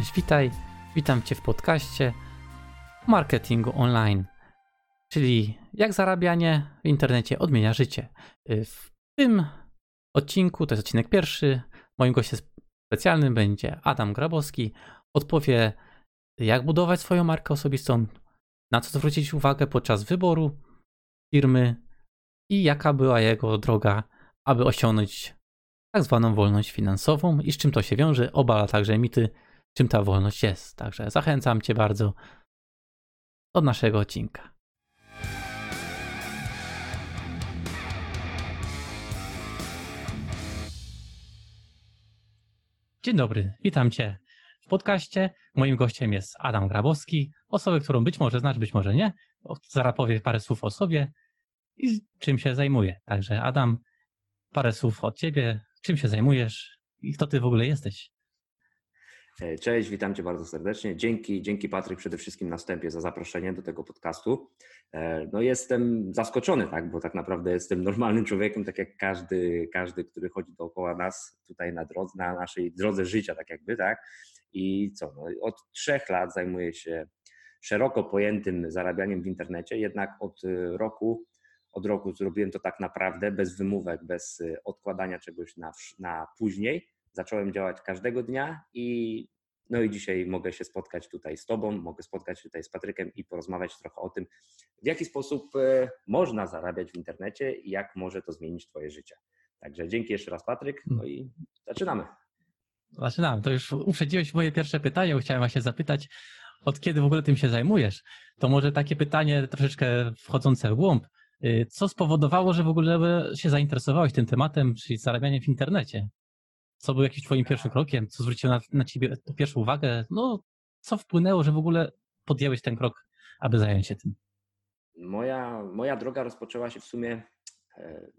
Cześć, witaj. Witam Cię w podcaście marketingu online, czyli jak zarabianie w internecie odmienia życie. W tym odcinku, to jest odcinek pierwszy, moim gościem specjalnym będzie Adam Grabowski. Odpowie, jak budować swoją markę osobistą, na co zwrócić uwagę podczas wyboru firmy i jaka była jego droga, aby osiągnąć tak zwaną wolność finansową i z czym to się wiąże. Obala także mity, czym ta wolność jest. Także zachęcam Cię bardzo do naszego odcinka. Dzień dobry, witam Cię w podcaście. Moim gościem jest Adam Grabowski, osobę, którą być może znasz, być może nie. Zaraz powie parę słów o sobie i czym się zajmuje. Także Adam, parę słów od Ciebie, czym się zajmujesz i kto Ty w ogóle jesteś. E, cześć, witam Cię bardzo serdecznie. Dzięki, dzięki Patryk przede wszystkim na wstępie za zaproszenie do tego podcastu. E, no jestem zaskoczony, tak, bo tak naprawdę jestem normalnym człowiekiem, tak jak każdy, każdy, który chodzi dookoła nas tutaj na drodze, na naszej drodze życia, tak jakby, tak. I co, no, od trzech lat zajmuję się szeroko pojętym zarabianiem w internecie, jednak od roku, od roku zrobiłem to tak naprawdę bez wymówek, bez odkładania czegoś na, na później zacząłem działać każdego dnia i no i dzisiaj mogę się spotkać tutaj z Tobą, mogę spotkać się tutaj z Patrykiem i porozmawiać trochę o tym, w jaki sposób e, można zarabiać w internecie i jak może to zmienić Twoje życie. Także dzięki jeszcze raz Patryk, no i zaczynamy. Zaczynamy. To już uprzedziłeś moje pierwsze pytanie, chciałem właśnie zapytać, od kiedy w ogóle tym się zajmujesz? To może takie pytanie troszeczkę wchodzące w głąb. Y, co spowodowało, że w ogóle się zainteresowałeś tym tematem, czyli zarabianiem w internecie? Co był jakimś twoim pierwszym krokiem? Co zwróciło na, na ciebie pierwszą uwagę? No, co wpłynęło, że w ogóle podjęłeś ten krok, aby zająć się tym? Moja, moja droga rozpoczęła się w sumie e,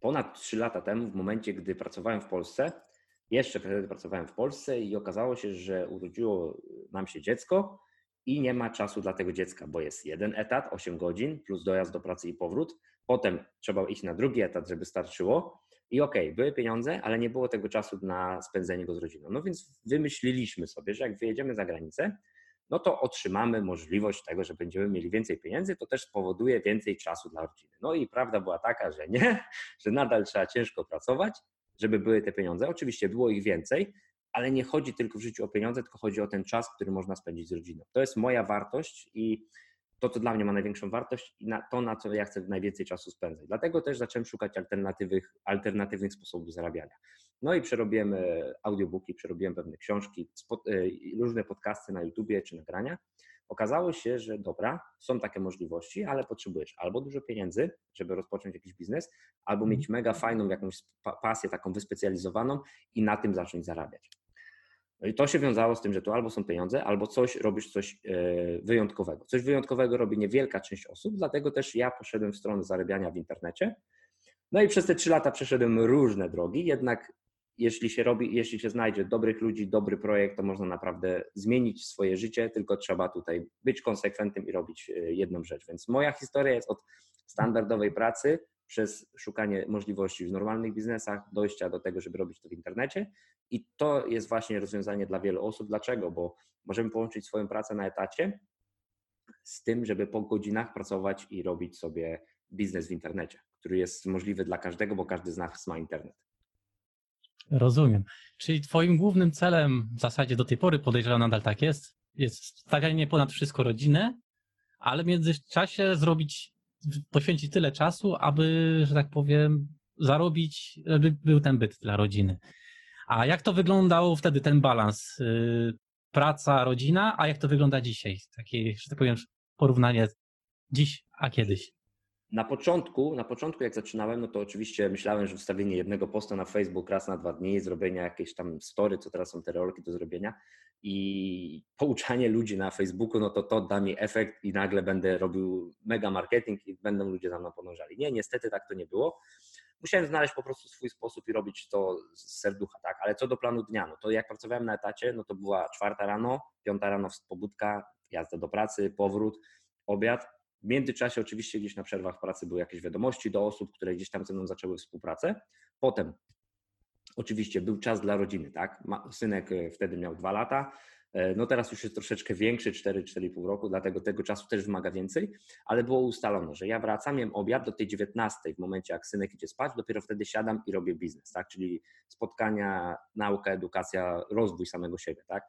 ponad 3 lata temu, w momencie, gdy pracowałem w Polsce. Jeszcze wtedy pracowałem w Polsce i okazało się, że urodziło nam się dziecko i nie ma czasu dla tego dziecka, bo jest jeden etat, 8 godzin, plus dojazd do pracy i powrót. Potem trzeba iść na drugi etat, żeby starczyło. I okej, okay, były pieniądze, ale nie było tego czasu na spędzenie go z rodziną. No więc wymyśliliśmy sobie, że jak wyjedziemy za granicę, no to otrzymamy możliwość tego, że będziemy mieli więcej pieniędzy, to też spowoduje więcej czasu dla rodziny. No i prawda była taka, że nie, że nadal trzeba ciężko pracować, żeby były te pieniądze. Oczywiście było ich więcej, ale nie chodzi tylko w życiu o pieniądze, tylko chodzi o ten czas, który można spędzić z rodziną. To jest moja wartość i to, co dla mnie ma największą wartość i na to, na co ja chcę najwięcej czasu spędzać. Dlatego też zacząłem szukać alternatywnych, alternatywnych sposobów zarabiania. No i przerobiłem e, audiobooki, przerobiłem pewne książki, spod, e, różne podcasty na YouTubie czy nagrania. Okazało się, że dobra, są takie możliwości, ale potrzebujesz albo dużo pieniędzy, żeby rozpocząć jakiś biznes, albo mieć mhm. mega fajną jakąś pasję taką wyspecjalizowaną i na tym zacząć zarabiać. No i to się wiązało z tym, że tu albo są pieniądze, albo coś robisz coś e, wyjątkowego. Coś wyjątkowego robi niewielka część osób, dlatego też ja poszedłem w stronę zarabiania w internecie. No i przez te trzy lata przeszedłem różne drogi, jednak jeśli się robi, jeśli się znajdzie dobrych ludzi, dobry projekt, to można naprawdę zmienić swoje życie, tylko trzeba tutaj być konsekwentnym i robić e, jedną rzecz. Więc moja historia jest od standardowej pracy przez szukanie możliwości w normalnych biznesach, dojścia do tego, żeby robić to w internecie. I to jest właśnie rozwiązanie dla wielu osób. Dlaczego? Bo możemy połączyć swoją pracę na etacie z tym, żeby po godzinach pracować i robić sobie biznes w internecie, który jest możliwy dla każdego, bo każdy z nas ma internet. Rozumiem. Czyli Twoim głównym celem, w zasadzie do tej pory podejrzewam nadal tak jest, jest stawianie ponad wszystko rodziny, ale w międzyczasie zrobić poświęcić tyle czasu, aby, że tak powiem, zarobić, żeby był ten byt dla rodziny. A jak to wyglądał wtedy ten balans? Y, praca, rodzina, a jak to wygląda dzisiaj? Takie, że tak powiem, porównanie dziś, a kiedyś. Na początku, na początku jak zaczynałem, no to oczywiście myślałem, że wstawienie jednego posta na Facebook raz na dwa dni, zrobienia jakiejś tam story, co teraz są te rolki do zrobienia i pouczanie ludzi na Facebooku, no to to da mi efekt i nagle będę robił mega marketing i będą ludzie za mną podążali. Nie, niestety tak to nie było. Musiałem znaleźć po prostu swój sposób i robić to z serducha, tak? Ale co do planu dnia, no to jak pracowałem na etacie, no to była czwarta rano, piąta rano pobudka, jazda do pracy, powrót, obiad, w międzyczasie oczywiście gdzieś na przerwach pracy były jakieś wiadomości do osób, które gdzieś tam ze mną zaczęły współpracę. Potem oczywiście był czas dla rodziny, tak? Synek e, wtedy miał dwa lata, E, no teraz już jest troszeczkę większy, 4-4,5 roku, dlatego tego czasu też wymaga więcej, ale było ustalone, że ja wracam, jem obiad do tej 19 w momencie jak synek idzie spać, dopiero wtedy siadam i robię biznes, tak? Czyli spotkania, nauka, edukacja, rozwój samego siebie, tak?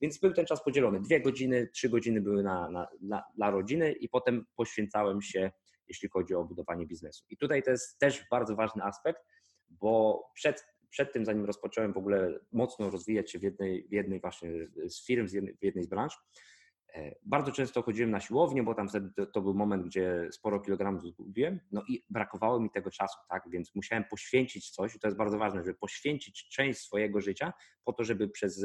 Więc był ten czas podzielony. Dwie godziny, trzy godziny były na, na, na, dla rodziny i potem poświęcałem się, jeśli chodzi o budowanie biznesu. I tutaj to jest też bardzo ważny aspekt, bo przed przed tym, zanim rozpocząłem w ogóle mocno rozwijać się w jednej, w jednej właśnie z firm, w jednej z branż, e, bardzo często chodziłem na siłownię, bo tam wtedy to, to, był moment, gdzie sporo kilogramów zgubiłem, no i brakowało mi tego czasu, tak, więc musiałem poświęcić coś i to jest bardzo ważne, żeby poświęcić część swojego życia po to, żeby przez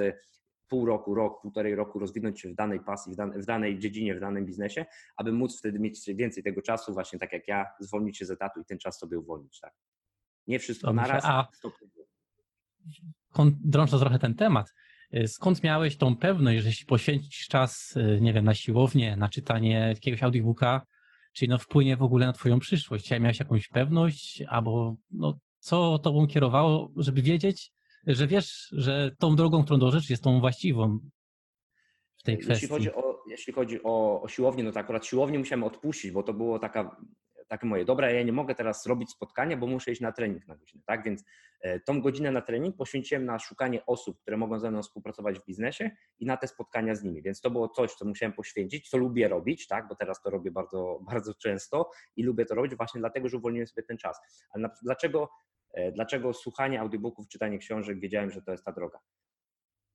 pół roku, rok, półtorej roku rozwinąć się w danej pasji, w, dan w danej dziedzinie, w danym biznesie, aby móc wtedy mieć więcej tego czasu, właśnie tak jak ja, zwolnić się z etatu i ten czas sobie uwolnić, tak. Nie wszystko Dobrze, naraz. A drążę trochę ten temat, y, skąd miałeś tą pewność, że jeśli poświęcisz czas, y, nie wiem, na siłownię, na czytanie jakiegoś audiobooka, czyli no wpłynie w ogóle na twoją przyszłość? Czy miałeś jakąś pewność, albo no, co tobą kierowało, żeby wiedzieć, że wiesz, że tą drogą, którą dążysz, jest tą właściwą w tej kwestii? Jeśli chodzi o, jeśli chodzi o, o siłownię, no to akurat siłownię musiałem odpuścić, bo to było taka takie moje, dobra, ja nie mogę teraz robić spotkania, bo muszę iść na trening na godzinę, tak? Więc e, tą godzinę na trening poświęciłem na szukanie osób, które mogą ze mną współpracować w biznesie i na te spotkania z nimi. Więc to było coś, co musiałem poświęcić, co lubię robić, tak? Bo teraz to robię bardzo, bardzo często i lubię to robić właśnie dlatego, że uwolniłem sobie ten czas. Ale na, dlaczego, e, dlaczego słuchanie audiobooków, czytanie książek, wiedziałem, że to jest ta droga?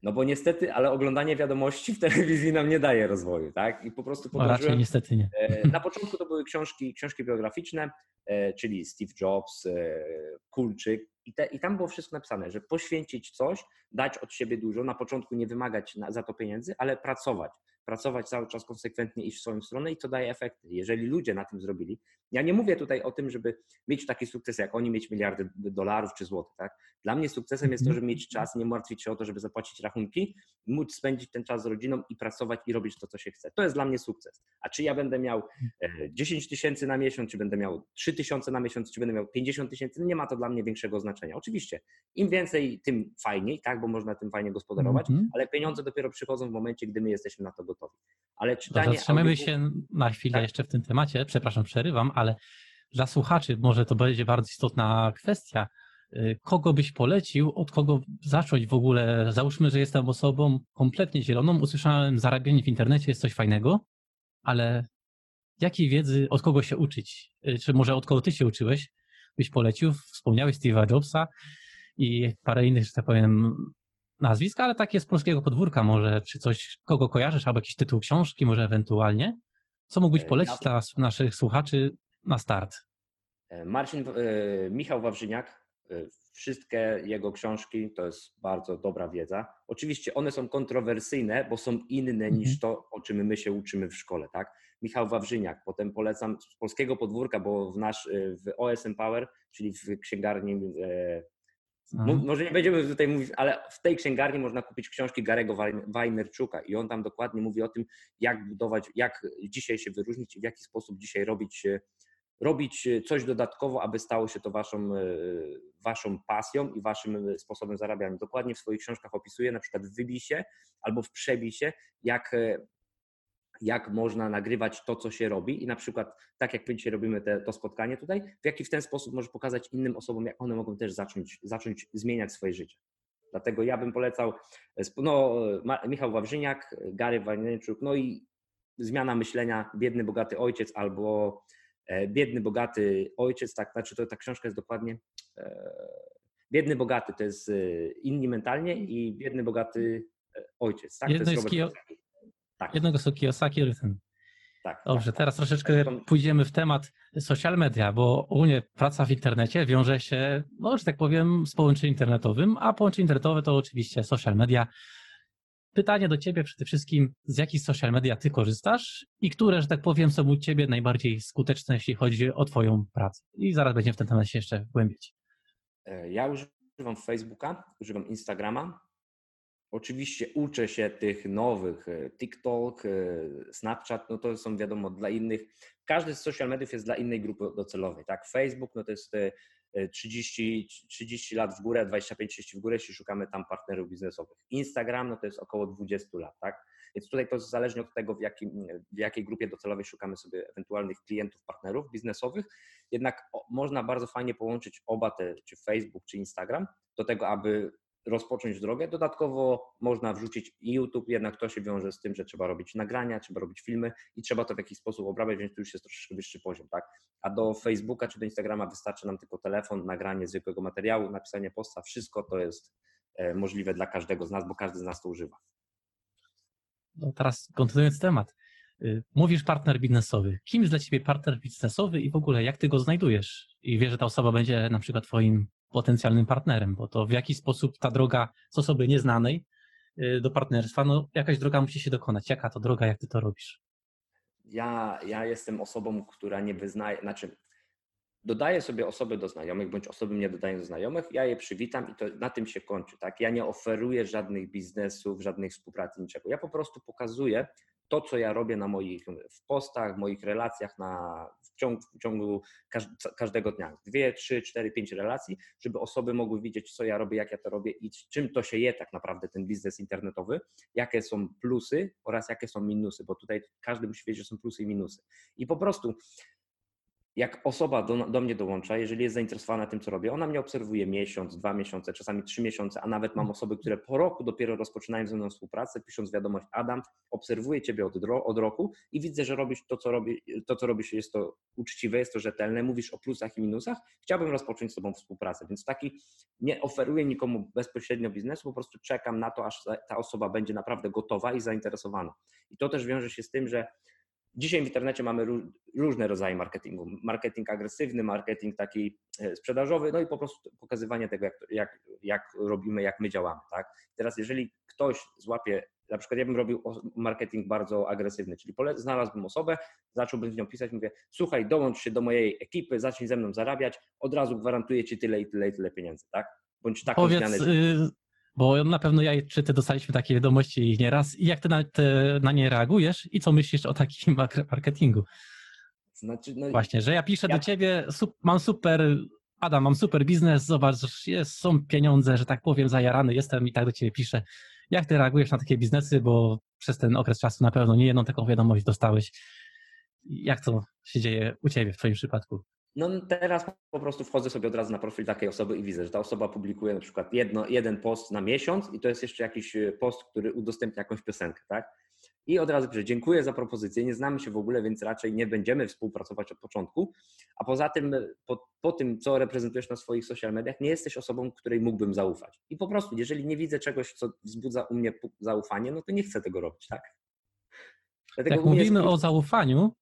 No bo niestety, ale oglądanie wiadomości w telewizji nam nie daje rozwoju, tak? I po prostu podążyłem. raczej niestety nie. E, na początku to były książki, książki biograficzne, e, czyli Steve Jobs, e, Kulczyk i, te, i tam było wszystko napisane, że poświęcić coś, dać od siebie dużo, na początku nie wymagać za to pieniędzy, ale pracować pracować cały czas konsekwentnie, iść w swoją stronę i to daje efekty. Jeżeli ludzie na tym zrobili, ja nie mówię tutaj o tym, żeby mieć taki sukces jak oni, mieć miliardy dolarów czy złotych, tak? Dla mnie sukcesem jest to, żeby mieć czas, nie martwić się o to, żeby zapłacić rachunki, móc spędzić ten czas z rodziną i pracować i robić to, co się chce. To jest dla mnie sukces. A czy ja będę miał 10 e, tysięcy na miesiąc, czy będę miał 3 tysiące na miesiąc, czy będę miał 50 tysięcy, nie ma to dla mnie większego znaczenia. Oczywiście, im więcej, tym fajniej, tak, bo można tym fajnie gospodarować, -hmm. ale pieniądze dopiero przychodzą w momencie, gdy my jesteśmy na to gotowi gotowi. Ale czytanie. Zatrzymajmy się na chwilę tak. jeszcze w tym temacie. Przepraszam, przerywam, ale dla słuchaczy może to będzie bardzo istotna kwestia. Y, kogo byś polecił, od kogo zacząć w ogóle? Załóżmy, że jestem osobą kompletnie zieloną, usłyszałem, zarabianie w internecie jest coś fajnego, ale jakiej wiedzy, od kogo się uczyć? Y, czy może od kogo ty się uczyłeś? Byś polecił? Wspomniałeś Steve'a Jobsa i parę innych, że tak powiem, nazwiska, ale takie z polskiego podwórka może, czy coś, kogo kojarzysz, albo jakiś tytuł książki może ewentualnie. Co mógłbyś e, polecić dla naszych słuchaczy na start? E, Marcin, e, Michał Wawrzyniak, wszystkie jego książki to jest bardzo dobra wiedza. Oczywiście one są kontrowersyjne, bo są inne mhm. niż to, o czym my się uczymy w szkole, tak? Michał Wawrzyniak, potem polecam z polskiego podwórka, bo w nasz, w OSM Power, czyli w księgarni może nie będziemy tutaj mówić, ale w tej księgarni można kupić książki Garego Weinerczuka i on tam dokładnie mówi o tym, jak budować, jak dzisiaj się wyróżnić i w jaki sposób dzisiaj robić, robić coś dodatkowo, aby stało się to waszą, waszą pasją i waszym sposobem zarabiania. Dokładnie w swoich książkach opisuje na przykład w wybisie albo w przebisie, jak jak można nagrywać to, co się robi i na przykład tak jak my dzisiaj robimy te, to spotkanie tutaj, w jaki w ten sposób może pokazać innym osobom, jak one mogą też zacząć, zacząć zmieniać swoje życie. Dlatego ja bym polecał no, Michał Wawrzyniak, Gary Wajneczuk, no i zmiana myślenia Biedny, bogaty ojciec albo e, Biedny, bogaty ojciec, tak, znaczy to ta książka jest dokładnie e, Biedny, bogaty to jest e, inni mentalnie i Biedny, bogaty ojciec, tak? Jedno to jest, jest tak. Jednego z Kiyosaki Rytm. Tak, Dobrze, tak, teraz tak. troszeczkę pójdziemy w temat social media, bo ogólnie praca w internecie wiąże się, no, że tak powiem, z połączeniem internetowym, a połączenie internetowe to oczywiście social media. Pytanie do Ciebie przede wszystkim, z jakich social media Ty korzystasz i które, że tak powiem, są u Ciebie najbardziej skuteczne, jeśli chodzi o Twoją pracę? I zaraz będziemy w ten temat się jeszcze głębić. E, ja używam Facebooka, używam Instagrama, Oczywiście uczę się tych nowych, e, TikTok, e, Snapchat, no to są wiadomo dla innych. Każdy z social mediów jest dla innej grupy docelowej, tak? Facebook, no to jest e, 30, 30 lat w górę, 25-30 w górę, jeśli szukamy tam partnerów biznesowych. Instagram no to jest około 20 lat, tak? Więc tutaj to zależnie od tego, w, jakim, w jakiej grupie docelowej szukamy sobie ewentualnych klientów, partnerów biznesowych. Jednak można bardzo fajnie połączyć oba te, czy Facebook, czy Instagram, do tego, aby rozpocząć drogę. Dodatkowo można wrzucić YouTube, jednak to się wiąże z tym, że trzeba robić nagrania, trzeba robić filmy i trzeba to w jakiś sposób obrabiać, więc tu już jest troszeczkę wyższy poziom, tak? A do Facebooka czy do Instagrama wystarczy nam tylko telefon, nagranie zwykłego materiału, napisanie posta, wszystko to jest e, możliwe dla każdego z nas, bo każdy z nas to używa. No teraz kontynuując temat. Y, mówisz partner biznesowy. Kim jest dla ciebie partner biznesowy i w ogóle jak ty go znajdujesz? I wiesz, że ta osoba będzie na przykład twoim potencjalnym partnerem, bo to w jaki sposób ta droga z osoby nieznanej y, do partnerstwa, no jakaś droga musi się dokonać. Jaka to droga, jak ty to robisz? Ja, ja jestem osobą, która nie wyznaje, znaczy dodaję sobie osoby do znajomych, bądź osoby mnie dodają do znajomych, ja je przywitam i to na tym się kończy. Tak? Ja nie oferuję żadnych biznesów, żadnej współpracy, niczego. Ja po prostu pokazuję to, co ja robię na moich w postach, w moich relacjach na, w, ciągu, w ciągu każdego dnia. Dwie, trzy, cztery, pięć relacji, żeby osoby mogły widzieć, co ja robię, jak ja to robię i czym to się je tak naprawdę ten biznes internetowy, jakie są plusy oraz jakie są minusy, bo tutaj każdy musi wiedzieć, że są plusy i minusy. I po prostu jak osoba do, do, mnie dołącza, jeżeli jest zainteresowana tym, co robię, ona mnie obserwuje miesiąc, dwa miesiące, czasami trzy miesiące, a nawet mam osoby, które po roku dopiero rozpoczynają ze mną współpracę, pisząc wiadomość, Adam, obserwuję Ciebie od, od roku i widzę, że robisz to, co, robi, to, co robisz, jest to uczciwe, jest to rzetelne, mówisz o plusach i minusach, chciałbym rozpocząć z Tobą współpracę, więc taki nie oferuję nikomu bezpośrednio biznesu, po prostu czekam na to, aż ta osoba będzie naprawdę gotowa i zainteresowana. I to też wiąże się z tym, że Dzisiaj w internecie mamy różne rodzaje marketingu. Marketing agresywny, marketing taki e, sprzedażowy, no i po prostu pokazywanie tego, jak, jak, jak robimy, jak my działamy. Tak? Teraz, jeżeli ktoś złapie, na przykład ja bym robił marketing bardzo agresywny, czyli znalazłbym osobę, zacząłbym z nią pisać, mówię, słuchaj, dołącz się do mojej ekipy, zacznij ze mną zarabiać, od razu gwarantuję ci tyle i tyle i tyle pieniędzy, tak? Bądź taką Powiedz, zmianę. Bo na pewno ja czy ty dostaliśmy takie wiadomości nieraz i jak ty na, te, na nie reagujesz i co myślisz o takim marketingu? Znaczy, no, Właśnie, że ja piszę ja... do ciebie, mam super, Adam, mam super biznes, zobacz, jest, są pieniądze, że tak powiem, zajarany jestem i tak do ciebie piszę. Jak ty reagujesz na takie biznesy, bo przez ten okres czasu na pewno nie jedną taką wiadomość dostałeś. Jak to się dzieje u ciebie w twoim przypadku? No teraz po prostu wchodzę sobie od razu na profil takiej osoby i widzę, że ta osoba publikuje na przykład jedno, jeden post na miesiąc i to jest jeszcze jakiś e, post, który udostępnia jakąś piosenkę, tak? I od razu piszę, dziękuję za propozycję, nie znamy się w ogóle, więc raczej nie będziemy współpracować od początku. A poza tym, e, po, po tym, co reprezentujesz na swoich social mediach, nie jesteś osobą, której mógłbym zaufać. I po prostu, jeżeli nie widzę czegoś, co wzbudza u mnie zaufanie, no to nie chcę tego robić, tak? Dlatego jak mówimy jest... o zaufaniu,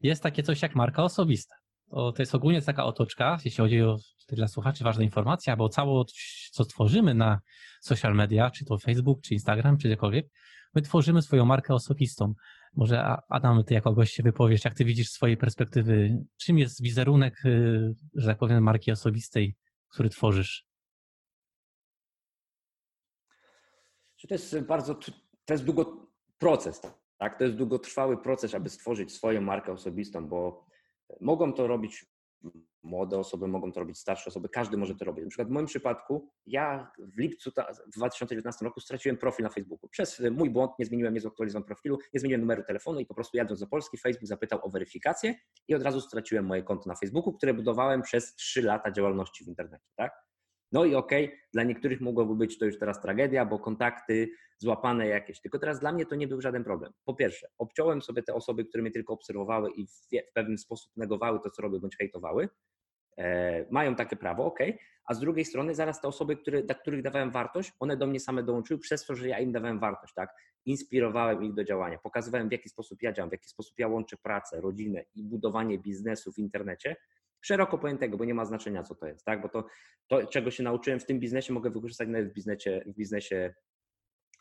jest takie coś jak marka osobista to, to jest ogólnie taka otoczka, jeśli chodzi o dla słuchaczy ważna informacja, bo cało, co tworzymy na social media, czy to Facebook, czy Instagram, czy gdziekolwiek, my tworzymy swoją markę osobistą. Może Adam, ty jako gość się wypowiesz, jak ty widzisz swojej perspektywy, czym jest wizerunek, y, że tak powiem, marki osobistej, który tworzysz? To jest bardzo, to jest długo proces, tak? To jest długotrwały proces, aby stworzyć swoją markę osobistą, bo Mogą to robić młode osoby, mogą to robić starsze osoby, każdy może to robić. Na przykład w moim przypadku, ja w lipcu w 2019 roku straciłem profil na Facebooku. Przez mój błąd nie zmieniłem, nie zaktualizowałem profilu, nie zmieniłem numeru telefonu i po prostu jadąc do Polski, Facebook zapytał o weryfikację i od razu straciłem moje konto na Facebooku, które budowałem przez 3 lata działalności w internecie. Tak? No i okej, okay, dla niektórych mogłoby być to już teraz tragedia, bo kontakty złapane jakieś. Tylko teraz dla mnie to nie był żaden problem. Po pierwsze, obciąłem sobie te osoby, które mnie tylko obserwowały i w, pewien sposób negowały to, co robię, bądź hejtowały. E, mają takie prawo, ok, a z drugiej strony zaraz te osoby, które, dla których dawałem wartość, one do mnie same dołączyły przez to, że ja im dawałem wartość, tak? Inspirowałem ich do działania, pokazywałem w jaki sposób ja działam, w jaki sposób ja łączę pracę, rodzinę i budowanie biznesu w internecie, szeroko pojętego, bo nie ma znaczenia, co to jest, tak? Bo to, to czego się nauczyłem w tym biznesie, mogę wykorzystać nawet w biznesie, w biznesie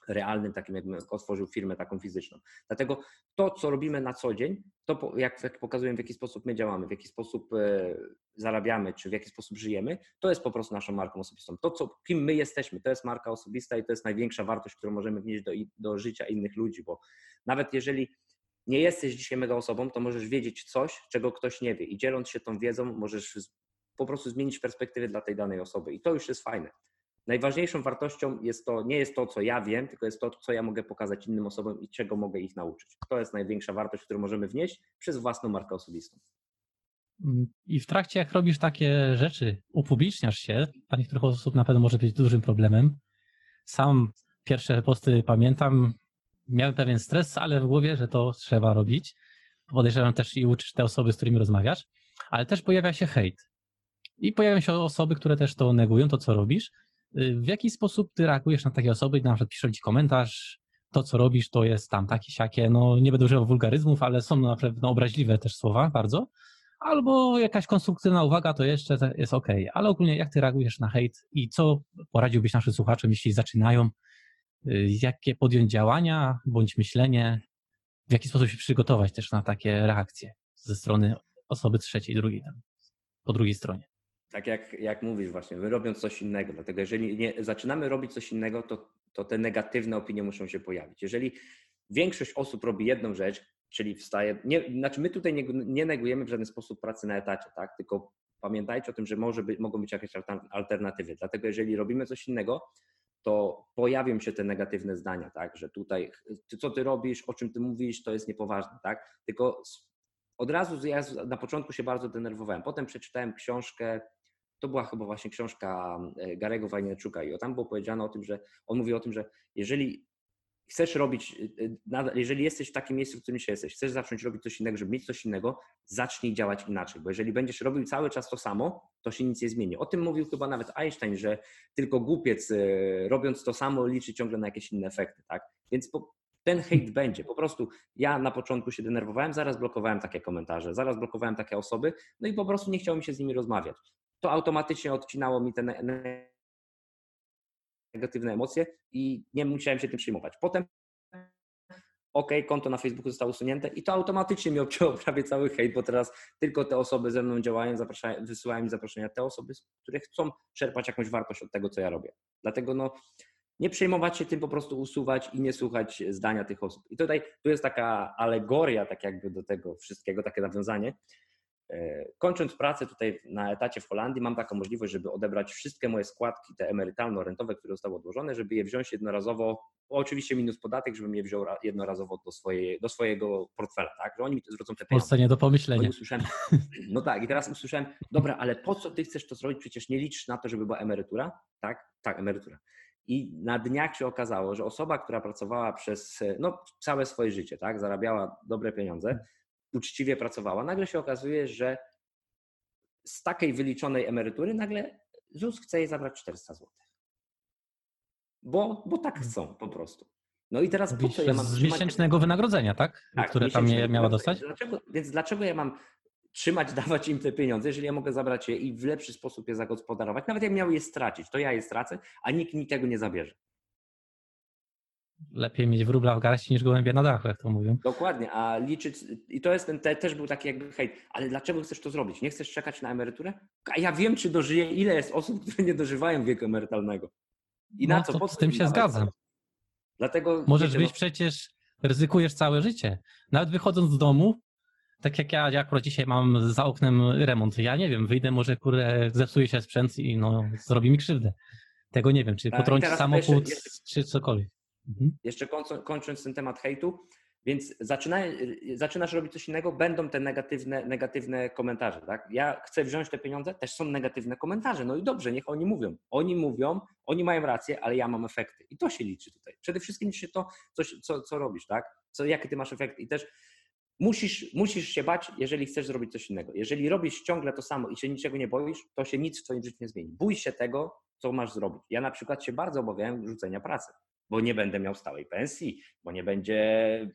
realnym, takim jakbym otworzył firmę taką fizyczną. Dlatego to, co robimy na co dzień, to jak, jak pokazuję, w jaki sposób my działamy, w jaki sposób e, zarabiamy, czy w jaki sposób żyjemy, to jest po prostu naszą marką osobistą. To, co, kim my jesteśmy, to jest marka osobista i to jest największa wartość, którą możemy wnieść do, do życia innych ludzi, bo nawet jeżeli nie jesteś dzisiaj mega osobą, to możesz wiedzieć coś, czego ktoś nie wie i dzieląc się tą wiedzą możesz po prostu zmienić perspektywę dla tej danej osoby. I to już jest fajne. Najważniejszą wartością jest to, nie jest to, co ja wiem, tylko jest to, co ja mogę pokazać innym osobom i czego mogę ich nauczyć. To jest największa wartość, którą możemy wnieść przez własną markę osobistą. Mm, I w trakcie, jak robisz takie rzeczy, upubliczniasz się, dla niektórych osób na pewno może być dużym problemem. Sam pierwsze posty pamiętam, miałem pewien stres, ale w głowie, że to trzeba robić. Podejrzewam też i uczysz te osoby, z którymi rozmawiasz, ale też pojawia się hejt. I pojawiają się osoby, które też to negują, to co robisz. W jaki sposób ty reagujesz na takie osoby, na przykład piszą ci komentarz, to co robisz to jest tam takie, siakie, no nie będę używał wulgaryzmów, ale są na pewno obraźliwe też słowa bardzo, albo jakaś konstruktywna uwaga to jeszcze jest ok. Ale ogólnie jak ty reagujesz na hejt i co poradziłbyś naszym słuchaczom, jeśli zaczynają, jakie podjąć działania bądź myślenie, w jaki sposób się przygotować też na takie reakcje ze strony osoby trzeciej, drugiej tam, po drugiej stronie tak jak, jak mówisz właśnie, my robiąc coś innego, dlatego jeżeli nie, zaczynamy robić coś innego, to, to te negatywne opinie muszą się pojawić. Jeżeli większość osób robi jedną rzecz, czyli wstaje, nie, znaczy my tutaj nie, nie negujemy w żaden sposób pracy na etacie, tak? tylko pamiętajcie o tym, że może być, mogą być jakieś alternatywy, dlatego jeżeli robimy coś innego, to pojawią się te negatywne zdania, tak, że tutaj, ty, co ty robisz, o czym ty mówisz, to jest niepoważne, tak, tylko od razu ja na początku się bardzo denerwowałem. Potem przeczytałem książkę to była chyba właśnie książka e, Garego Wajniaczuka i tam było powiedziane o tym, że on mówi o tym, że jeżeli chcesz robić, e, e, jeżeli jesteś w takim miejscu, w którym się jesteś, chcesz zacząć robić coś innego, żeby mieć coś innego, zacznij działać inaczej, bo jeżeli będziesz robił cały czas to samo, to się nic nie zmieni. O tym mówił chyba nawet Einstein, że tylko głupiec robiąc to samo liczy ciągle na jakieś inne efekty, tak? Więc po, ten hejt będzie. Po prostu ja na początku się denerwowałem, zaraz blokowałem takie komentarze, zaraz blokowałem takie osoby, no i po prostu nie chciało mi się z nimi rozmawiać to automatycznie odcinało mi te negatywne emocje i nie musiałem się tym przejmować. Potem OK, konto na Facebooku zostało usunięte i to automatycznie mi obcięło prawie cały hejt, bo teraz tylko te osoby ze mną działają, wysyłają mi zaproszenia, te osoby, które chcą czerpać jakąś wartość od tego, co ja robię. Dlatego no, nie przejmować się tym, po prostu usuwać i nie słuchać zdania tych osób. I tutaj tu jest taka alegoria, tak jakby do tego wszystkiego, takie nawiązanie, kończąc pracę tutaj na etacie w Holandii, mam taką możliwość, żeby odebrać wszystkie moje składki, te emerytalno-rentowe, które zostały odłożone, żeby je wziąć jednorazowo, oczywiście minus podatek, żebym je wziął jednorazowo do, swojej, do swojego portfela, tak? Że oni mi zwrócą te pieniądze. nie do pomyślenia. No tak, i teraz usłyszałem, dobra, ale po co ty chcesz to zrobić? Przecież nie liczysz na to, żeby była emerytura, tak? Tak, emerytura. I na dniach się okazało, że osoba, która pracowała przez no, całe swoje życie, tak, zarabiała dobre pieniądze, uczciwie pracowała, nagle się okazuje, że z takiej wyliczonej emerytury nagle ZUS chce jej zabrać 400 zł. Bo, bo tak hmm. chcą po prostu. No i teraz po co ja mam Z miesięcznego wynagrodzenia, tak? tak Które tam je miała dostać? Dlaczego, więc dlaczego ja mam trzymać, dawać im te pieniądze, jeżeli ja mogę zabrać je i w lepszy sposób je zagospodarować? Nawet jak miał je stracić, to ja je stracę, a nikt mi tego nie zabierze lepiej mieć wróbla w garści niż gołębie na dachu, jak to mówią. Dokładnie, a liczyć, i to jest ten, te, też był taki jakby hejt, ale dlaczego chcesz to zrobić? Nie chcesz czekać na emeryturę? A ja wiem, czy dożyję, ile jest osób, które nie dożywają wieku emerytalnego. I no, na co? Po z tym się zgadzam. Dlatego Możesz wiecie, być no... przecież, ryzykujesz całe życie. Nawet wychodząc z domu, tak jak ja, ja akurat dzisiaj mam za oknem remont, ja nie wiem, wyjdę, może kurde, zepsuje się sprzęt i no, zrobi mi krzywdę. Tego nie wiem, czy potrąci samochód, jeszcze, jeszcze, czy cokolwiek. Mhm. Jeszcze kończąc ten temat hejtu, więc zaczyna, zaczynasz robić coś innego, będą te negatywne, negatywne komentarze. Tak? Ja chcę wziąć te pieniądze, też są negatywne komentarze. No i dobrze, niech oni mówią. Oni mówią, oni mają rację, ale ja mam efekty. I to się liczy tutaj. Przede wszystkim liczy to, coś, co, co robisz, tak? Co, jakie ty masz efekty. I też musisz, musisz się bać, jeżeli chcesz zrobić coś innego. Jeżeli robisz ciągle to samo i się niczego nie boisz, to się nic w twoim życiu nie zmieni. Bój się tego, co masz zrobić. Ja na przykład się bardzo obawiałem rzucenia pracy bo nie będę miał stałej pensji, bo nie będzie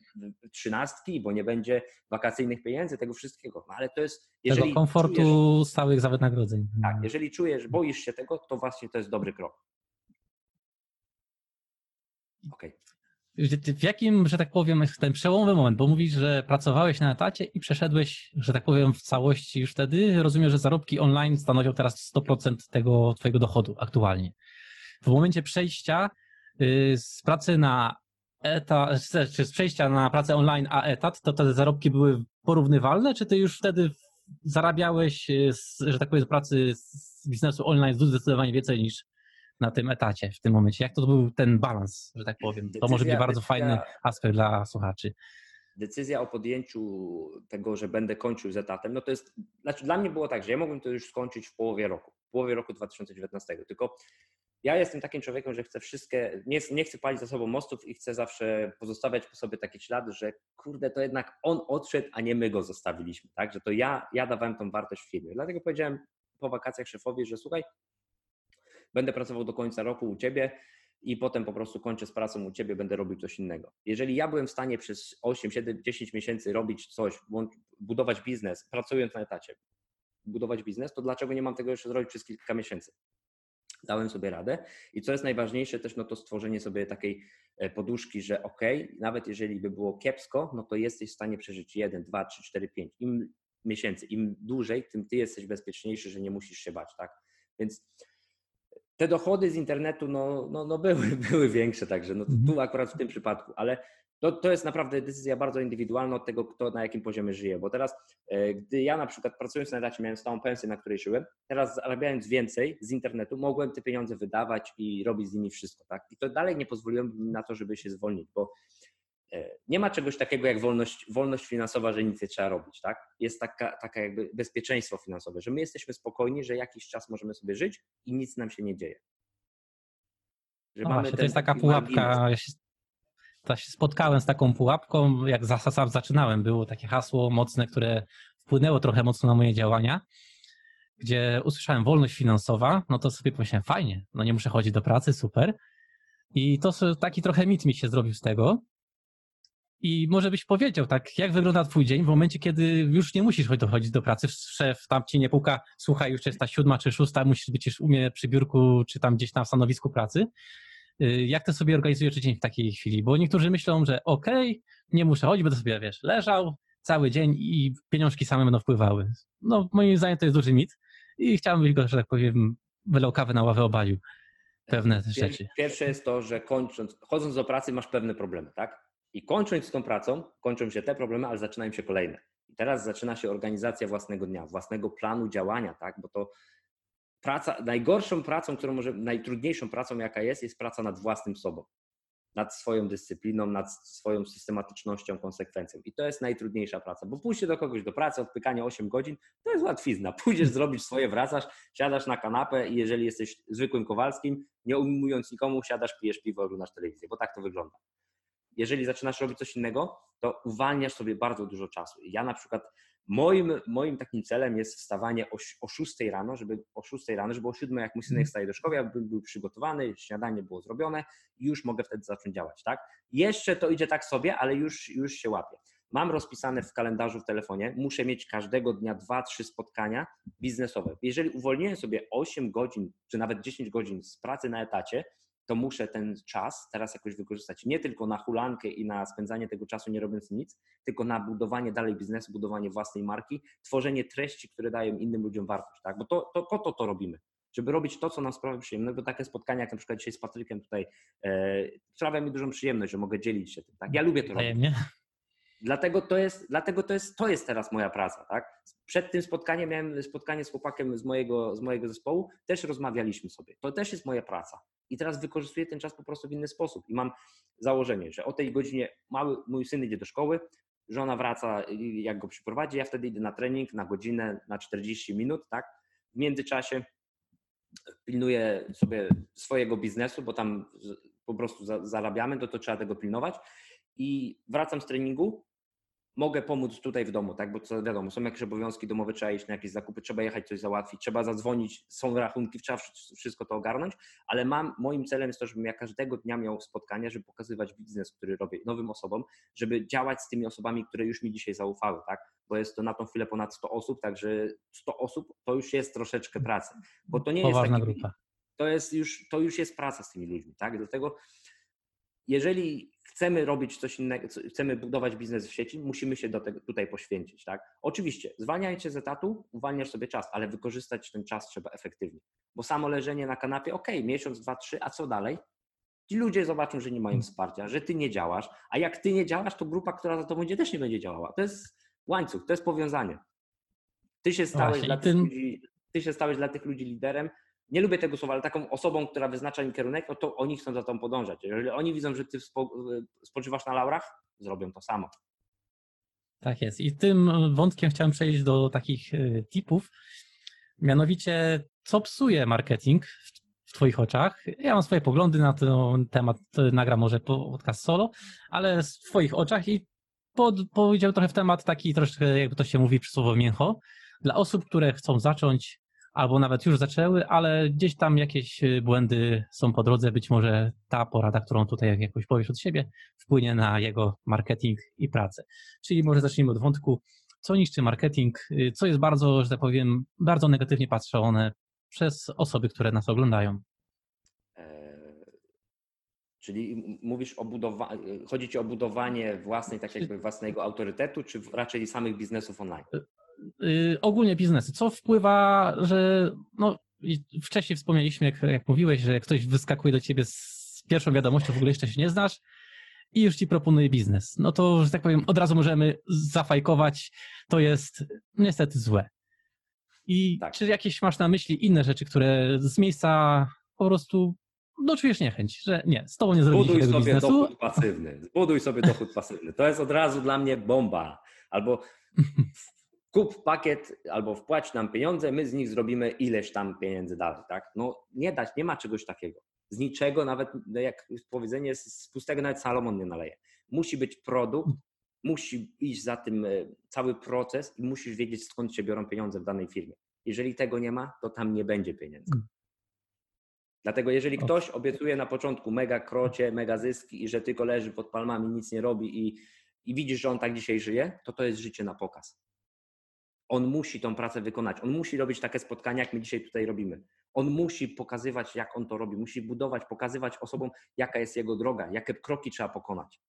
trzynastki, bo nie będzie wakacyjnych pieniędzy, tego wszystkiego. No ale to jest. Jeżeli tego komfortu czujesz, stałych za wynagrodzeń. Tak, jeżeli czujesz, boisz się tego, to właśnie to jest dobry krok. Okej. Okay. W jakim, że tak powiem, jest ten przełomowy moment, bo mówisz, że pracowałeś na etacie i przeszedłeś, że tak powiem, w całości już wtedy. Rozumiem, że zarobki online stanowią teraz 100% tego twojego dochodu aktualnie. W momencie przejścia z pracy na etat, czy z przejścia na pracę online a etat, to te zarobki były porównywalne, czy ty już wtedy zarabiałeś, z, że tak powiem, z pracy z biznesu online zdecydowanie więcej niż na tym etacie w tym momencie. Jak to był ten balans, że tak powiem? Decyzja, to może być bardzo decyzja, fajny aspekt dla słuchaczy. Decyzja o podjęciu tego, że będę kończył z etatem, no to jest, znaczy dla mnie było tak, że ja mogłem to już skończyć w połowie roku, w połowie roku 2019, tylko ja jestem takim człowiekiem, że chcę wszystkie, nie, nie chcę palić za sobą mostów i chcę zawsze pozostawiać po sobie taki ślad, że kurde, to jednak on odszedł, a nie my go zostawiliśmy, tak? Że to ja, ja dawałem tą wartość w firmie. Dlatego powiedziałem po wakacjach szefowi, że słuchaj, będę pracował do końca roku u ciebie i potem po prostu kończę z pracą u ciebie, będę robił coś innego. Jeżeli ja byłem w stanie przez 8, 7, 10 miesięcy robić coś, budować biznes, pracując na etacie, budować biznes, to dlaczego nie mam tego jeszcze zrobić przez kilka miesięcy? Dałem sobie radę. I co jest najważniejsze też, no to stworzenie sobie takiej e, poduszki, że ok, nawet jeżeli by było kiepsko, no to jesteś w stanie przeżyć 1, 2, 3, 4, 5. Im miesięcy, im dłużej, tym ty jesteś bezpieczniejszy, że nie musisz się bać, tak? Więc te dochody z internetu no, no, no były, były większe, także no, mhm. tu akurat w tym przypadku, ale to, to jest naprawdę decyzja bardzo indywidualna od tego, kto na jakim poziomie żyje. Bo teraz, e, gdy ja na przykład pracując na etacie miałem stałą pensję, na której żyłem, teraz zarabiając więcej z internetu, mogłem te pieniądze wydawać i robić z nimi wszystko. Tak? I to dalej nie pozwoliło mi na to, żeby się zwolnić, bo e, nie ma czegoś takiego jak wolność, wolność finansowa, że nic nie trzeba robić. Tak? Jest taka, taka jakby bezpieczeństwo finansowe, że my jesteśmy spokojni, że jakiś czas możemy sobie żyć i nic nam się nie dzieje. Że no właśnie, to jest taka pułapka. Ja się, to się spotkałem z taką pułapką, jak sam zaczynałem, było takie hasło mocne, które wpłynęło trochę mocno na moje działania, gdzie usłyszałem wolność finansowa, no to sobie pomyślałem, fajnie, no nie muszę chodzić do pracy, super. I to taki trochę mit mi się zrobił z tego. I może byś powiedział, tak, jak wygląda twój dzień w momencie, kiedy już nie musisz chodzić do pracy, szef tam ci nie puka, słuchaj, już jest ta siódma czy szósta, musisz być już u mnie przy biurku, czy tam gdzieś na stanowisku pracy. Y, jak ty sobie organizujesz dzień w takiej chwili? Bo niektórzy myślą, że okej, okay, nie muszę chodzić, będę sobie, wiesz, leżał cały dzień i pieniążki same będą wpływały. No, moim zdaniem to jest duży mit i chciałbym go, że tak powiem, wylał kawę na ławę obalił pewne rzeczy. Pierwsze jest to, że kończąc, chodząc do pracy masz pewne problemy, tak? I kończąc z tą pracą, kończą się te problemy, ale zaczynają się kolejne. I teraz zaczyna się organizacja własnego dnia, własnego planu działania, tak? Bo to praca, najgorszą pracą, którą może, najtrudniejszą pracą, jaka jest, jest praca nad własnym sobą. Nad swoją dyscypliną, nad swoją systematycznością, konsekwencją. I to jest najtrudniejsza praca, bo pójście do kogoś do pracy, odpykanie 8 godzin, to jest łatwizna. Pójdziesz zrobić swoje, wracasz, siadasz na kanapę i jeżeli jesteś zwykłym Kowalskim, nie ujmując nikomu, siadasz, pijesz piwo, oglądasz telewizję, bo tak to wygląda. Jeżeli zaczynasz robić coś innego, to uwalniasz sobie bardzo dużo czasu. Ja na przykład Moim, moim takim celem jest wstawanie o, o 6 rano, żeby o 6 rano, żeby o 7 jak mój synek mhm. staje do szkoły, ja bym był przygotowany, śniadanie było zrobione i już mogę wtedy zacząć działać, tak? Jeszcze to idzie tak sobie, ale już, już się łapię. Mam rozpisane w kalendarzu w telefonie, muszę mieć każdego dnia 2-3 spotkania biznesowe. Jeżeli uwolniłem sobie 8 godzin, czy nawet 10 godzin z pracy na etacie, to muszę ten czas teraz jakoś wykorzystać nie tylko na hulankę i na spędzanie tego czasu nie robiąc nic, tylko na budowanie dalej biznesu, budowanie własnej marki, tworzenie treści, które dają innym ludziom wartość, tak? Bo to, to po to to robimy. Żeby robić to, co nam sprawia przyjemność, bo takie spotkania, jak na przykład dzisiaj z Patrykiem tutaj, e, sprawia mi dużą przyjemność, że mogę dzielić się tym. Tak? Ja lubię to robić. Dlatego to jest, dlatego to jest, to jest teraz moja praca, tak? Przed tym spotkaniem miałem spotkanie z chłopakiem z mojego, z mojego zespołu, też rozmawialiśmy sobie. To też jest moja praca. I teraz wykorzystuję ten czas po prostu w inny sposób. I mam założenie, że o tej godzinie mały, mój syn idzie do szkoły, żona wraca, jak go przyprowadzi, ja wtedy idę na trening na godzinę, na 40 minut, tak? W międzyczasie pilnuję sobie swojego biznesu, bo tam po prostu zarabiamy, to, to trzeba tego pilnować. I wracam z treningu, mogę pomóc tutaj w domu, tak? Bo to wiadomo, są jakieś obowiązki domowe, trzeba iść na jakieś zakupy, trzeba jechać coś załatwić, trzeba zadzwonić, są rachunki, trzeba wszystko to ogarnąć, ale mam, moim celem jest to, żebym ja każdego dnia miał spotkania, żeby pokazywać biznes, który robię nowym osobom, żeby działać z tymi osobami, które już mi dzisiaj zaufały, tak? Bo jest to na tą chwilę ponad 100 osób, także 100 osób to już jest troszeczkę pracy, bo to nie Poważna jest taki, grupa. To jest już, to już jest praca z tymi ludźmi, tak? Dlatego jeżeli chcemy robić coś innego, chcemy budować biznes w sieci, musimy się do tego tutaj poświęcić, tak? Oczywiście, zwalniając się z etatu, uwalniasz sobie czas, ale wykorzystać ten czas trzeba efektywnie. Bo samo leżenie na kanapie, ok, miesiąc, dwa, trzy, a co dalej? Ci ludzie zobaczą, że nie mają wsparcia, że ty nie działasz, a jak ty nie działasz, to grupa, która za to będzie, też nie będzie działała. To jest łańcuch, to jest powiązanie. Ty się stałeś, Właśnie, dla tych ludzi, ty się stałeś dla tych ludzi liderem. Nie lubię tego słowa, ale taką osobą, która wyznacza im kierunek, no to oni chcą za tą podążać. Jeżeli oni widzą, że ty spo, spoczywasz na laurach, zrobią to samo. Tak jest. I tym wątkiem chciałem przejść do takich e, tipów, mianowicie co psuje marketing w Twoich oczach. Ja mam swoje poglądy na ten temat, nagram może podcast solo, ale w Twoich oczach i pod, powiedział trochę w temat taki troszkę, jakby to się mówi przysłowo mięcho, dla osób, które chcą zacząć albo nawet już zaczęły, ale gdzieś tam jakieś błędy są po drodze, być może ta porada, którą tutaj jakoś powiesz od siebie, wpłynie na jego marketing i pracę. Czyli może zacznijmy od wątku, co niszczy marketing, co jest bardzo, że tak powiem, bardzo negatywnie patrzone przez osoby, które nas oglądają. E, czyli mówisz o budowaniu, chodzi ci o budowanie własnej, tak jakby własnego autorytetu, czy raczej samych biznesów online? Yy, ogólnie biznesy. Co wpływa, że no, wcześniej wspomnieliśmy, jak, jak mówiłeś, że jak ktoś wyskakuje do ciebie z pierwszą wiadomością, w ogóle jeszcze się nie znasz i już ci proponuje biznes. No to, że tak powiem, od razu możemy zafajkować. To jest niestety złe. I tak. czy jakieś masz na myśli inne rzeczy, które z miejsca po prostu no czujesz niechęć, że nie, z tobą nie zrobisz Zbuduj sobie biznesu. dochód pasywny. Zbuduj sobie dochód pasywny. To jest od razu dla mnie bomba. Albo kup pakiet, albo wpłać nam pieniądze, my z nich zrobimy ileś tam pieniędzy dalej, tak? No nie dać, nie ma czegoś takiego. Z niczego, nawet no, jak powiedzenie, z pustego nawet Salomon nie naleje. Musi być produkt, musi iść za tym e, cały proces i musisz wiedzieć, skąd się biorą pieniądze w danej firmie. Jeżeli tego nie ma, to tam nie będzie pieniędzy. Hmm. Dlatego jeżeli ktoś obiecuje na początku mega krocie, mega zyski i że tylko leży pod palmami, nic nie robi i, i widzisz, że on tak dzisiaj żyje, to to jest życie na pokaz. On musi tą pracę wykonać. On musi robić takie spotkania, jak my dzisiaj tutaj robimy. On musi pokazywać, jak on to robi. Musi budować, pokazywać osobom, jaka jest jego droga, jakie kroki trzeba pokonać.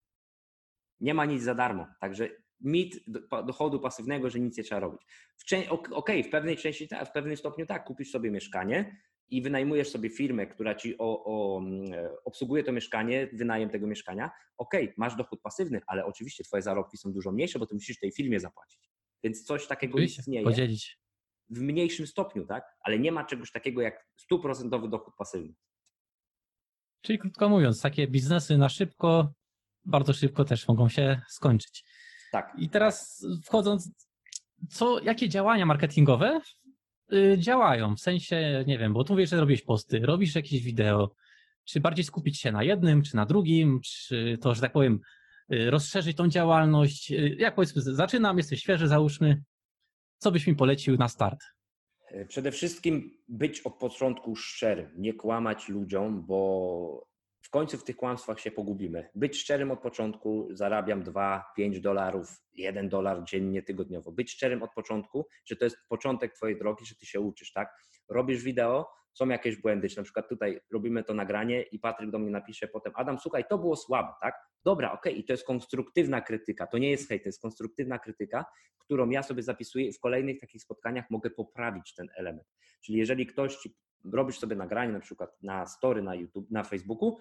Nie ma nic za darmo. Także mit dochodu pasywnego, że nic nie trzeba robić. Okej, okay, w pewnej części, w pewnym stopniu tak, kupisz sobie mieszkanie i wynajmujesz sobie firmę, która ci o, o, mm, obsługuje to mieszkanie, wynajem tego mieszkania. Okej, okay, masz dochód pasywny, ale oczywiście twoje zarobki są dużo mniejsze, bo ty musisz tej firmie zapłacić. Więc coś takiego Oczywiście, istnieje. Podzielić. W mniejszym stopniu, tak? Ale nie ma czegoś takiego jak stuprocentowy dochód pasywny. Czyli krótko mówiąc, takie biznesy na szybko bardzo szybko też mogą się skończyć. Tak. I teraz wchodząc, co, jakie działania marketingowe y, działają? W sensie, nie wiem, bo tu mówisz, że robisz posty, robisz jakieś wideo, czy bardziej skupić się na jednym, czy na drugim, czy to, że tak powiem, rozszerzyć tą działalność? Y, jak powiedzmy, zaczynam, jesteś świeży, załóżmy, co byś mi polecił na start? Przede wszystkim być od początku szczerym, nie kłamać ludziom, bo w końcu w tych kłamstwach się pogubimy. Być szczerym od początku, zarabiam 2, 5 dolarów, 1 dolar dziennie, tygodniowo. Być szczerym od początku, że to jest początek Twojej drogi, że Ty się uczysz, tak? Robisz wideo, są jakieś błędy, czy na przykład tutaj robimy to nagranie i Patryk do mnie napisze potem, Adam, słuchaj, to było słabe, tak? Dobra, okej, okay. i to jest konstruktywna krytyka, to nie jest hejt, to jest konstruktywna krytyka, którą ja sobie zapisuję i w kolejnych takich spotkaniach mogę poprawić ten element. Czyli jeżeli ktoś ci robisz sobie nagranie na przykład na story na YouTube, na Facebooku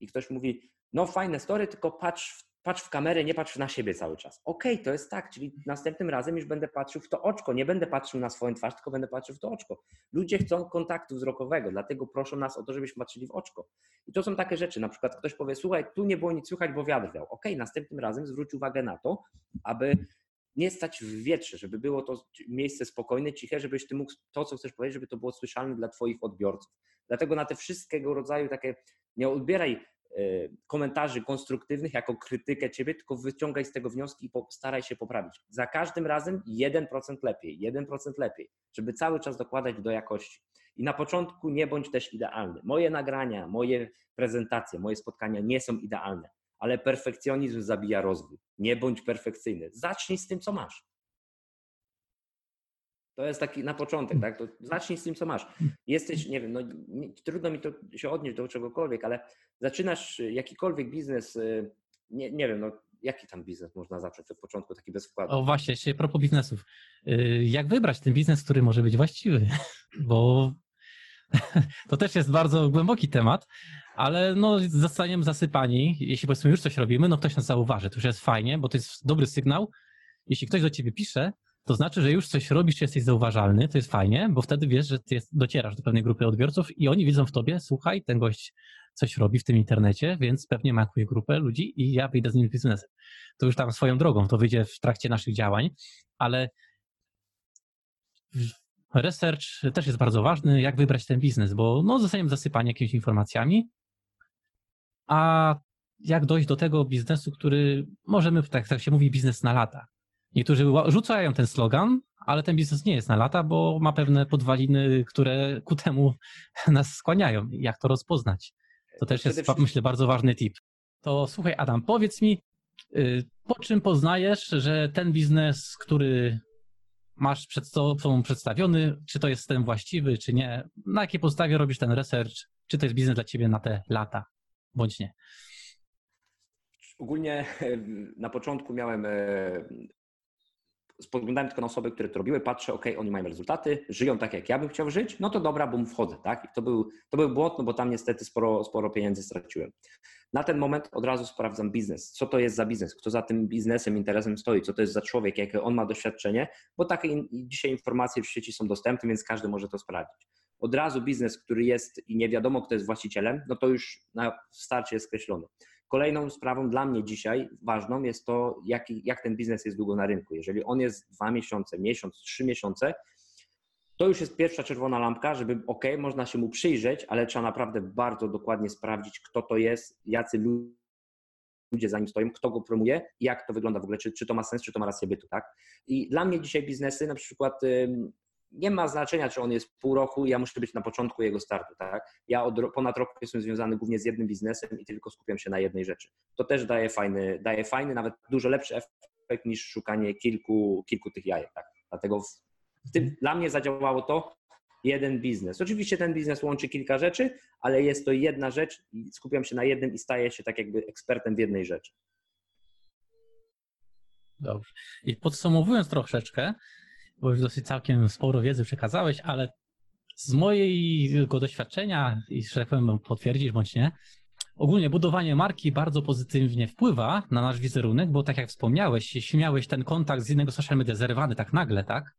i ktoś mówi, no fajne story, tylko patrz, patrz w kamerę, nie patrz na siebie cały czas. Okej, okay, to jest tak, czyli następnym razem już będę patrzył w to oczko, nie będę patrzył na swoją twarz, tylko będę patrzył w to oczko. Ludzie chcą kontaktu wzrokowego, dlatego proszą nas o to, żebyśmy patrzyli w oczko. I to są takie rzeczy, na przykład ktoś powie, słuchaj, tu nie było nic słychać, bo wiatr wiał. Okej, okay, następnym razem zwróć uwagę na to, aby nie stać w wietrze, żeby było to miejsce spokojne, ciche, żebyś ty mógł to, co chcesz powiedzieć, żeby to było słyszalne dla twoich odbiorców. Dlatego na te wszystkiego rodzaju takie, nie odbieraj komentarzy konstruktywnych jako krytykę ciebie, tylko wyciągaj z tego wnioski i staraj się poprawić. Za każdym razem 1% lepiej, 1% lepiej, żeby cały czas dokładać do jakości. I na początku nie bądź też idealny. Moje nagrania, moje prezentacje, moje spotkania nie są idealne ale perfekcjonizm zabija rozwój. Nie bądź perfekcyjny. Zacznij z tym, co masz. To jest taki na początek, tak? To zacznij z tym, co masz. Jesteś, nie wiem, no, trudno mi to się odnieść do czegokolwiek, ale zaczynasz jakikolwiek biznes, y, nie, nie wiem, no, jaki tam biznes można zacząć od początku, taki bez wkładu? O właśnie, się propos biznesów. Y, jak wybrać ten biznes, który może być właściwy? Bo to też jest bardzo głęboki temat, ale no zostaniemy zasypani, jeśli powiedzmy już coś robimy, no ktoś nas zauważy, to już jest fajnie, bo to jest dobry sygnał. Jeśli ktoś do ciebie pisze, To znaczy, że już coś robisz, jesteś zauważalny, to jest fajnie, bo wtedy wiesz, że ty jest, docierasz do pewnej grupy odbiorców i oni widzą w tobie, słuchaj, ten gość coś robi w tym internecie, więc pewnie ma jakąś grupę ludzi i ja wyjdę z nimi biznesem. To już tam swoją drogą, to wyjdzie w trakcie naszych działań, ale research też jest bardzo ważny, jak wybrać ten biznes, bo no, zostaniemy zasypani jakimiś informacjami, a jak dojść do tego biznesu, który możemy, tak, tak się mówi, biznes na lata. Niektórzy rzucają ten slogan, ale ten biznes nie jest na lata, bo ma pewne podwaliny, które ku temu nas skłaniają. Jak to rozpoznać? To też jest, myślę, bardzo ważny tip. To słuchaj, Adam, powiedz mi, y, po czym poznajesz, że ten biznes, który masz przed sobą przedstawiony, czy to jest ten właściwy, czy nie? Na jakiej podstawie robisz ten research? Czy to jest biznes dla ciebie na te lata, bądź nie? Ogólnie na początku miałem e, spoglądałem tylko na osoby, które to robiły, patrzę, ok, oni mają rezultaty, żyją tak, jak ja bym chciał żyć, no to dobra, bo wchodzę, tak? I to był, to był błąd, no bo tam niestety sporo, sporo pieniędzy straciłem. Na ten moment od razu sprawdzam biznes. Co to jest za biznes? Kto za tym biznesem, interesem stoi? Co to jest za człowiek? Jakie on ma doświadczenie? Bo takie in, dzisiaj informacje w sieci są dostępne, więc każdy może to sprawdzić. Od razu biznes, który jest i nie wiadomo, kto jest właścicielem, no to już na starcie jest skreślony. Kolejną sprawą dla mnie dzisiaj ważną jest to, jak, jak ten biznes jest długo na rynku. Jeżeli on jest dwa miesiące, miesiąc, trzy miesiące, to już jest pierwsza czerwona lampka, żeby ok, można się mu przyjrzeć, ale trzeba naprawdę bardzo dokładnie sprawdzić, kto to jest, jacy ludzie za nim stoją, kto go promuje jak to wygląda w ogóle, czy, czy to ma sens, czy to ma rację bytu, tak? I dla mnie dzisiaj biznesy, na przykład nie ma znaczenia, czy on jest pół roku, ja muszę być na początku jego startu, tak? Ja od ponad roku jestem związany głównie z jednym biznesem i tylko skupiam się na jednej rzeczy. To też daje fajny, daje fajny, nawet dużo lepszy efekt niż szukanie kilku, kilku tych jajek, tak? Dlatego w, w tym, dla mnie zadziałało to jeden biznes. Oczywiście ten biznes łączy kilka rzeczy, ale jest to jedna rzecz i skupiam się na jednym i staję się tak jakby ekspertem w jednej rzeczy. Dobrze. I podsumowując troszeczkę, bo już dosyć całkiem sporo wiedzy przekazałeś, ale z mojego doświadczenia, i że tak powiem, potwierdzisz bądź nie, ogólnie budowanie marki bardzo pozytywnie wpływa na nasz wizerunek, bo tak jak wspomniałeś, jeśli miałeś ten kontakt z innego social media zerwany tak nagle, tak,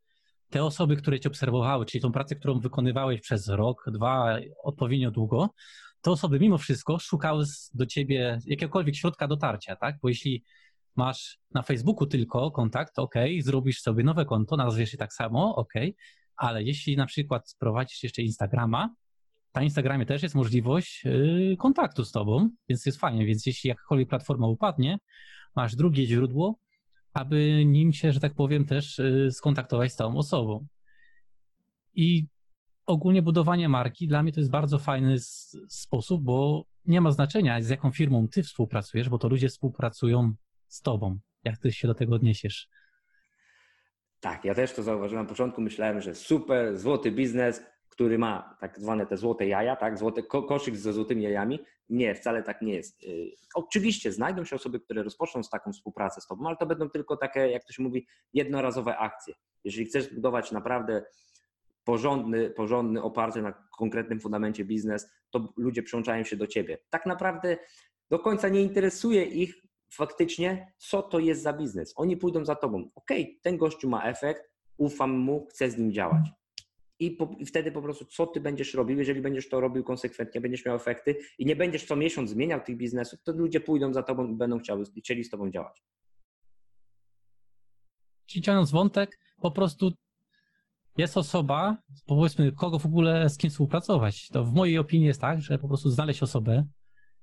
te osoby, które cię obserwowały, czyli tą pracę, którą wykonywałeś przez rok, dwa, odpowiednio długo, te osoby mimo wszystko szukały do ciebie jakiegokolwiek środka dotarcia, tak? Bo jeśli masz na Facebooku tylko kontakt, ok, zrobisz sobie nowe konto, nazwiesz je tak samo, ok, ale jeśli na przykład prowadzisz jeszcze Instagrama, na Instagramie też jest możliwość yy, kontaktu z tobą, więc jest fajnie, więc jeśli jakakolwiek platforma upadnie, masz drugie źródło, aby nim się, że tak powiem, też yy, skontaktować z tą osobą. I ogólnie budowanie marki dla mnie to jest bardzo fajny sposób, bo nie ma znaczenia, z jaką firmą ty współpracujesz, bo to ludzie współpracują z tobą. Jak ty się do tego odniesiesz? Tak, ja też to zauważyłem na początku. Myślałem, że super, złoty biznes, który ma tak zwane te złote jaja, tak, złoty ko koszyk ze złotymi jajami. Nie, wcale tak nie jest. Y, oczywiście znajdą się osoby, które rozpoczną z taką współpracę z tobą, ale to będą tylko takie, jak to się mówi, jednorazowe akcje. Jeżeli chcesz zbudować naprawdę porządny, porządny, oparty na konkretnym fundamencie biznes, to ludzie przyłączają się do ciebie. Tak naprawdę do końca nie interesuje ich faktycznie, co to jest za biznes. Oni pójdą za tobą. Ok, ten gościu ma efekt, ufam mu, chcę z nim działać. I, po, I, wtedy po prostu, co ty będziesz robił, jeżeli będziesz to robił konsekwentnie, będziesz miał efekty i nie będziesz co miesiąc zmieniał tych biznesów, to ludzie pójdą za tobą i będą chciały, chcieli z tobą działać. Ciągnąc wątek, po prostu jest osoba, powiedzmy, kogo w ogóle z kim współpracować. To w mojej opinii jest tak, że po prostu znaleźć osobę,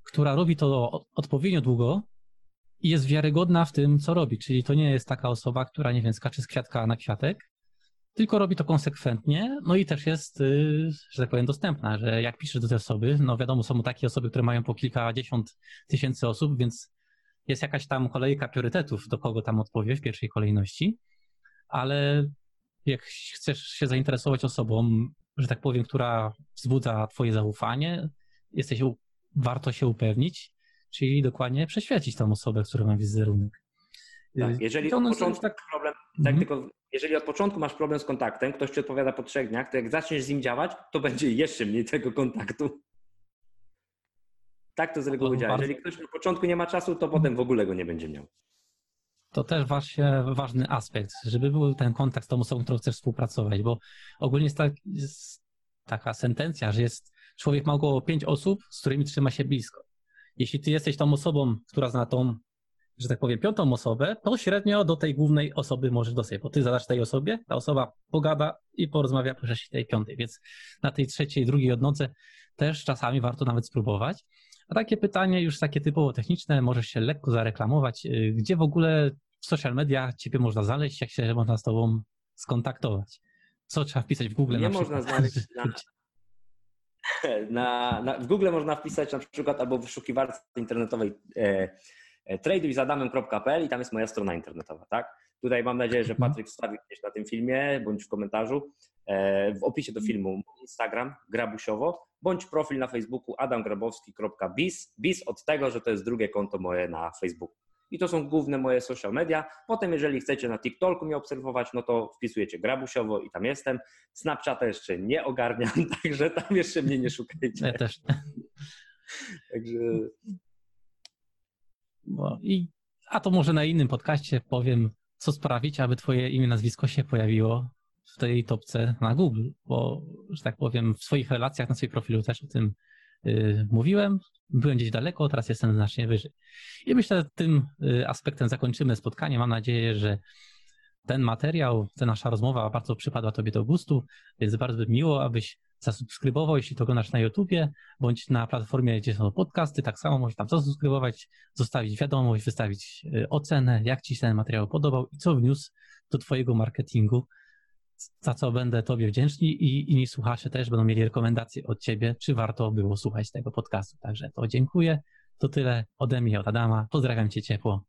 która robi to odpowiednio długo, i jest wiarygodna w tym, co robi. Czyli to nie jest taka osoba, która, nie wiem, skacze z kwiatka na kwiatek, tylko robi to konsekwentnie, no i też jest, y, że tak powiem, dostępna, że jak piszesz do tej osoby, no wiadomo, są takie osoby, które mają po kilkadziesiąt tysięcy osób, więc jest jakaś tam kolejka priorytetów, do kogo tam odpowie w pierwszej kolejności, ale jak chcesz się zainteresować osobą, że tak powiem, która wzbudza twoje zaufanie, jesteś, warto się upewnić, czyli dokładnie przeświecić tą osobę, która ma wizerunek. Tak, y, jeżeli to od początku tak... problem, tak mhm. tylko jeżeli od początku masz problem z kontaktem, ktoś ci odpowiada po trzech dniach, to jak zaczniesz z nim działać, to będzie jeszcze mniej tego kontaktu. Tak to z reguły działa. Jeżeli ktoś na początku nie ma czasu, to potem w ogóle go nie będzie miał. to też właśnie ważny aspekt, żeby był ten kontakt z tą osobą, którą chcesz współpracować, bo ogólnie jest, tak, jest taka sentencja, że jest człowiek ma około pięć osób, z którymi trzyma się blisko. Jeśli ty jesteś tą osobą, która zna tą, że tak powiem, piątą osobę, to średnio do tej głównej osoby możesz dostać, bo ty zadasz tej osobie, ta osoba pogada i porozmawia po rzeczy tej piątej, więc na tej trzeciej, drugiej odnoce też czasami warto nawet spróbować. A takie pytanie już takie typowo techniczne, możesz się lekko zareklamować. Y, gdzie w ogóle w social media ciebie można znaleźć, jak się można z tobą skontaktować? Co trzeba wpisać w Google? Nie na można przykład? znaleźć na, na, na, w Google można wpisać na przykład albo w wyszukiwarce internetowej e, e, tradujzadamem.pl i tam jest moja strona internetowa, tak? Tutaj mam nadzieję, że Mhm. Patryk wstawi gdzieś na tym filmie bądź w komentarzu e, w opisie do filmu Instagram grabusiowo bądź profil na Facebooku adamgrabowski.biz biz od tego, że to jest drugie konto moje na Facebooku. I to są główne moje social media. Potem, jeżeli chcecie na TikToku mnie obserwować, no to wpisujecie grabusiowo i tam jestem. Snapchata jeszcze nie ogarniam, także tam jeszcze mnie nie szukajcie. Ja też. Także i, a to może na innym podcaście powiem, co sprawić, aby twoje imię, nazwisko się pojawiło w tej topce na Google, bo, że tak powiem, w swoich relacjach na swoim profilu też o tym y, mówiłem. Byłem gdzieś daleko, teraz jestem znacznie wyżej. I myślę, że tym y, aspektem zakończymy spotkanie. Mam nadzieję, że ten materiał, ta nasza rozmowa bardzo przypadła Tobie do gustu, więc bardzo by miło, abyś zasubskrybował, jeśli to oglądasz na YouTubie, bądź na platformie, gdzie są podcasty, tak samo możesz tam zasubskrybować, zostawić wiadomość, wystawić y, ocenę, jak Ci się ten materiał podobał i co wniósł do Twojego marketingu, za co będę Tobie wdzięczny i inni słuchacze też będą mieli rekomendacje od Ciebie, czy warto było słuchać tego podcastu. Także to dziękuję. To tyle ode mnie, od Adama. Pozdrawiam Cię ciepło.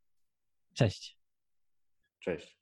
Cześć. cześć.